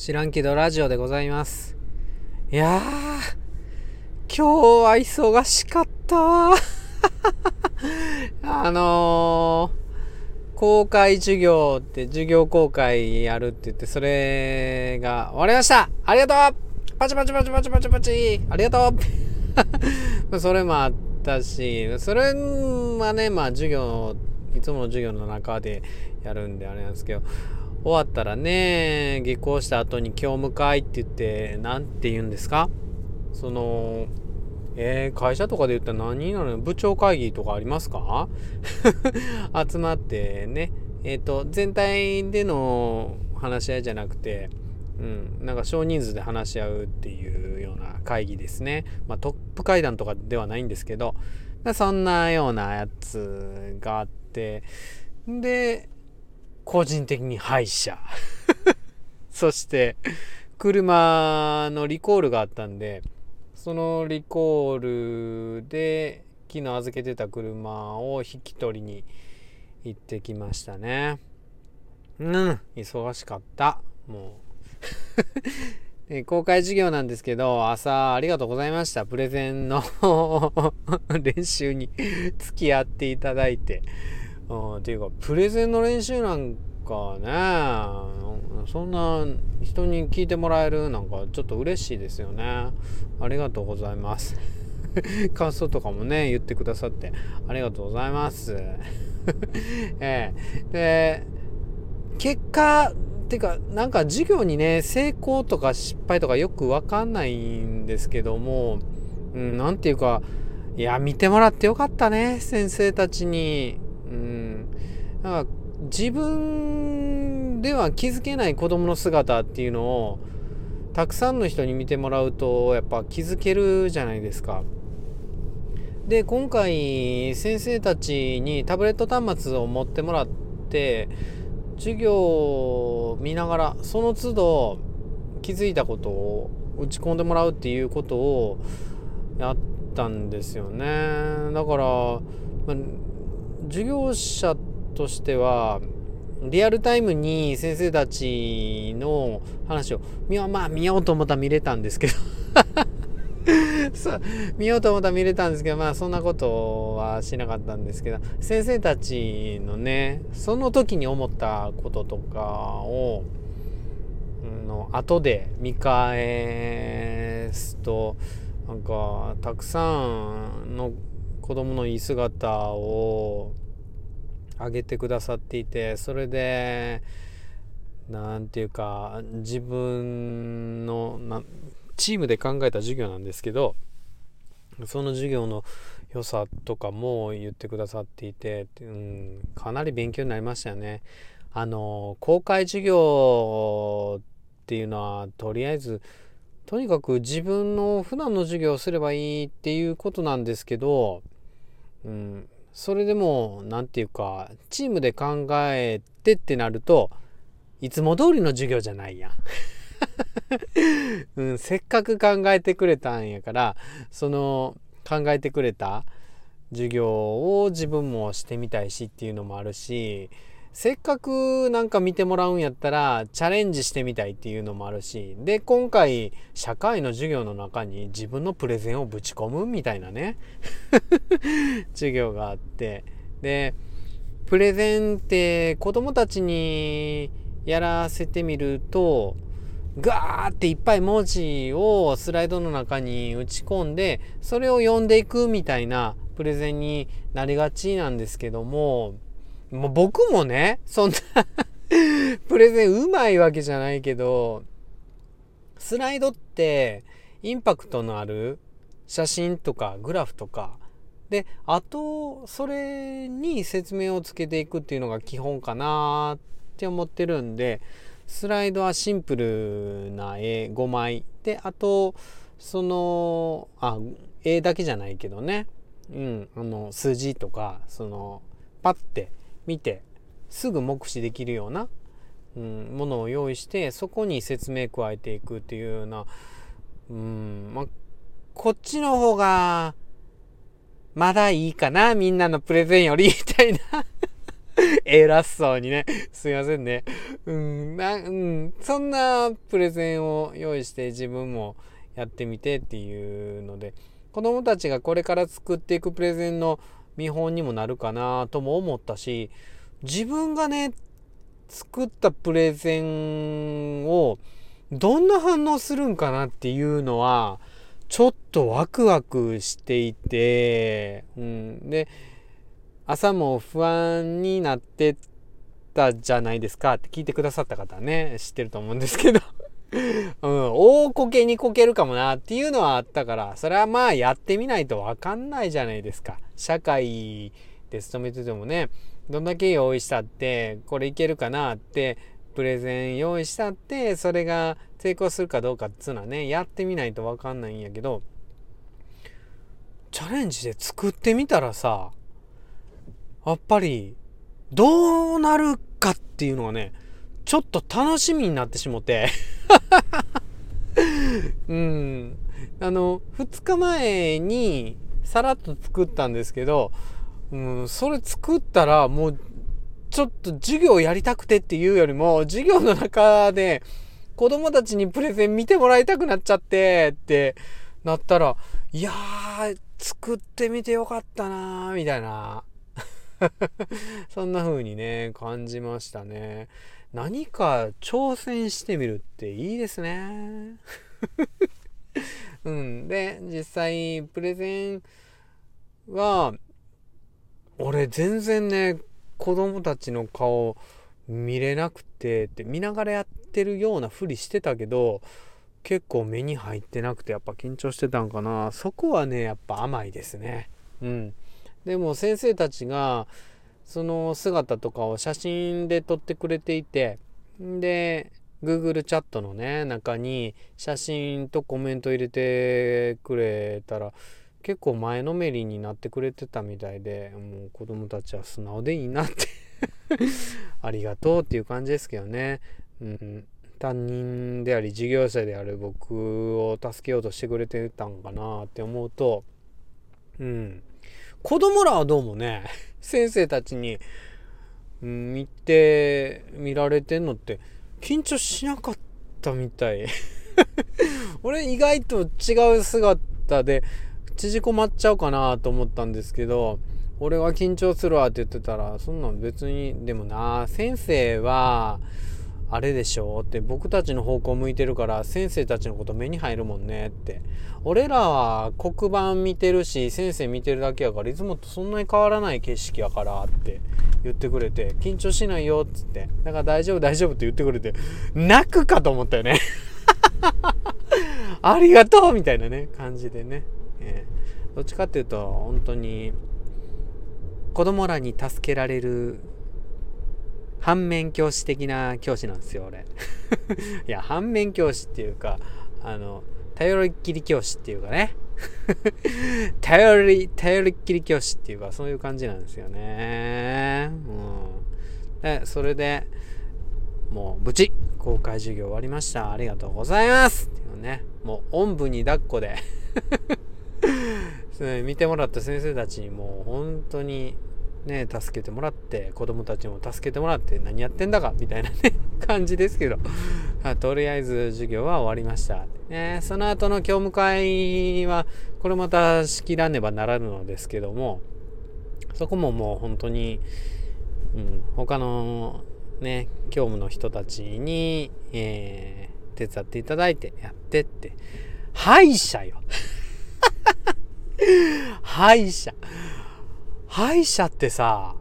知らんけどラジオでございます。いやー、今日は忙しかった。あのー、公開授業って授業公開やるって言って、それが終わりましたありがとうパチパチパチパチパチパチありがとう それもあったし、それはね、まあ授業、いつもの授業の中でやるんであれなんですけど、終わったらね、下校した後に今日迎えって言って、なんて言うんですか？その、えー、会社とかで言ったら何になの？部長会議とかありますか？集まってね、えっ、ー、と、全体での話し合いじゃなくて、うん、なんか少人数で話し合うっていうような会議ですね。まあ、トップ会談とかではないんですけど、そんなようなやつがあって、で、個人的に歯医者。そして、車のリコールがあったんで、そのリコールで昨日預けてた車を引き取りに行ってきましたね。うん、忙しかった。もう。公開授業なんですけど、朝ありがとうございました。プレゼンの練習に付き合っていただいて。っていうか、プレゼンの練習なんかね、そんな人に聞いてもらえるなんかちょっと嬉しいですよね。ありがとうございます。感想とかもね、言ってくださってありがとうございます。ええ。で、結果、っていうか、なんか授業にね、成功とか失敗とかよくわかんないんですけども、うん、ていうか、いや、見てもらってよかったね、先生たちに。うん、なんか自分では気づけない子供の姿っていうのをたくさんの人に見てもらうとやっぱ気づけるじゃないですか。で今回先生たちにタブレット端末を持ってもらって授業を見ながらその都度気づいたことを打ち込んでもらうっていうことをやったんですよね。だから、ま授業者としてはリアルタイムに先生たちの話を見よまあ見ようと思ったら見れたんですけど。そう見ようと思ったら見れたんですけどまあそんなことはしなかったんですけど先生たちのねその時に思ったこととかをの後で見返すとなんかたくさんの子供のいい姿を上げてくださっていてそれで何て言うか自分のなチームで考えた授業なんですけどその授業の良さとかも言ってくださっていて、うん、かなり勉強になりましたよね。あの公開授業っていうのはとりあえずとにかく自分の普段の授業をすればいいっていうことなんですけど、うん、それでも何て言うかチームで考えてってなるといつも通りの授業じゃないやん。うん、せっかく考えてくれたんやからその考えてくれた授業を自分もしてみたいしっていうのもあるしせっかくなんか見てもらうんやったらチャレンジしてみたいっていうのもあるしで今回社会の授業の中に自分のプレゼンをぶち込むみたいなね。授業があって。でプレゼンって子供たちにやらせてみるとガーっていっぱい文字をスライドの中に打ち込んでそれを読んでいくみたいなプレゼンになりがちなんですけどももう僕もねそんな プレゼンうまいわけじゃないけどスライドってインパクトのある写真とかグラフとかであとそれに説明をつけていくっていうのが基本かなって思ってるんでスライドはシンプルな絵5枚。であとそのあ絵だけじゃないけどね。うんあの数字とかそのパッて見てすぐ目視できるような、うん、ものを用意してそこに説明加えていくっていうような、うんまあ、こっちの方がまだいいかなみんなのプレゼンよりみたいな 偉そうにね。すいませんね。うん、な、うん、そんなプレゼンを用意して自分もやってみてっていうので、子供たちがこれから作っていくプレゼンの見本にもなるかなとも思ったし、自分がね、作ったプレゼンをどんな反応するんかなっていうのは、ちょっとワクワクしていて、うん。で、朝も不安になってたじゃないですかって聞いてくださった方はね、知ってると思うんですけど、大こけにこけるかもなっていうのはあったから、それはまあやってみないとわかんないじゃないですか。社会で勤めててもね、どんだけ用意したって、これいけるかなって、プレゼン用意したって、それが成功するかどうかっつうのはね、やってみないとわかんないんやけど、チャレンジで作ってみたらさ、やっぱり、どうなるかっていうのがね、ちょっと楽しみになってしもて うん。あの、2日前にさらっと作ったんですけど、うん、それ作ったらもう、ちょっと授業やりたくてっていうよりも、授業の中で子供たちにプレゼン見てもらいたくなっちゃってってなったら、いやー、作ってみてよかったなー、みたいな。そんな風にね、感じましたね。何か挑戦してみるっていいですね。うん。で、実際、プレゼンは、俺全然ね、子供たちの顔見れなくて、って見ながらやってるようなふりしてたけど、結構目に入ってなくてやっぱ緊張してたんかな。そこはね、やっぱ甘いですね。うん。でも先生たちが、その姿とかを写真で撮ってくれていて、で、Google チャットのね、中に写真とコメント入れてくれたら、結構前のめりになってくれてたみたいで、もう子供たちは素直でいいなって ありがとうっていう感じですけどね。うん、担任であり事業者である僕を助けようとしてくれてたんかなって思うと、うん。子供らはどうもね、先生たちに、見て、見られてんのって緊張しなかったみたい。俺意外と違う姿で縮こまっちゃうかなと思ったんですけど、俺は緊張するわって言ってたら、そんなん別に、でもな、先生は、あれでしょ？って僕たちの方向向いてるから先生たちのこと目に入るもんね。って。俺らは黒板見てるし先生見てるだけやからいつもとそんなに変わらない景色やからって言ってくれて緊張しないよっつって。だから大丈夫大丈夫って言ってくれて泣くかと思ったよね。ありがとうみたいなね感じでね、えー、どっちかっていうと本当に子供らに助けられる反面教師的な教師なんですよ、俺。いや、反面教師っていうか、あの、頼りっきり教師っていうかね。頼り、頼りっきり教師っていうか、そういう感じなんですよね。うん。で、それで、もう、無事、公開授業終わりました。ありがとうございますっていうね、もう、おんぶに抱っこで 見てもらった先生たちにもう、本当に、ね、助けてもらって、子供たちも助けてもらって、何やってんだか、みたいなね、感じですけど、とりあえず授業は終わりました。ね、その後の教務会は、これまた仕切らねばならぬのですけども、そこももう本当に、うん、他のね、教務の人たちに、えー、手伝っていただいてやってって、歯医者よ。歯医者。歯医者ってさ、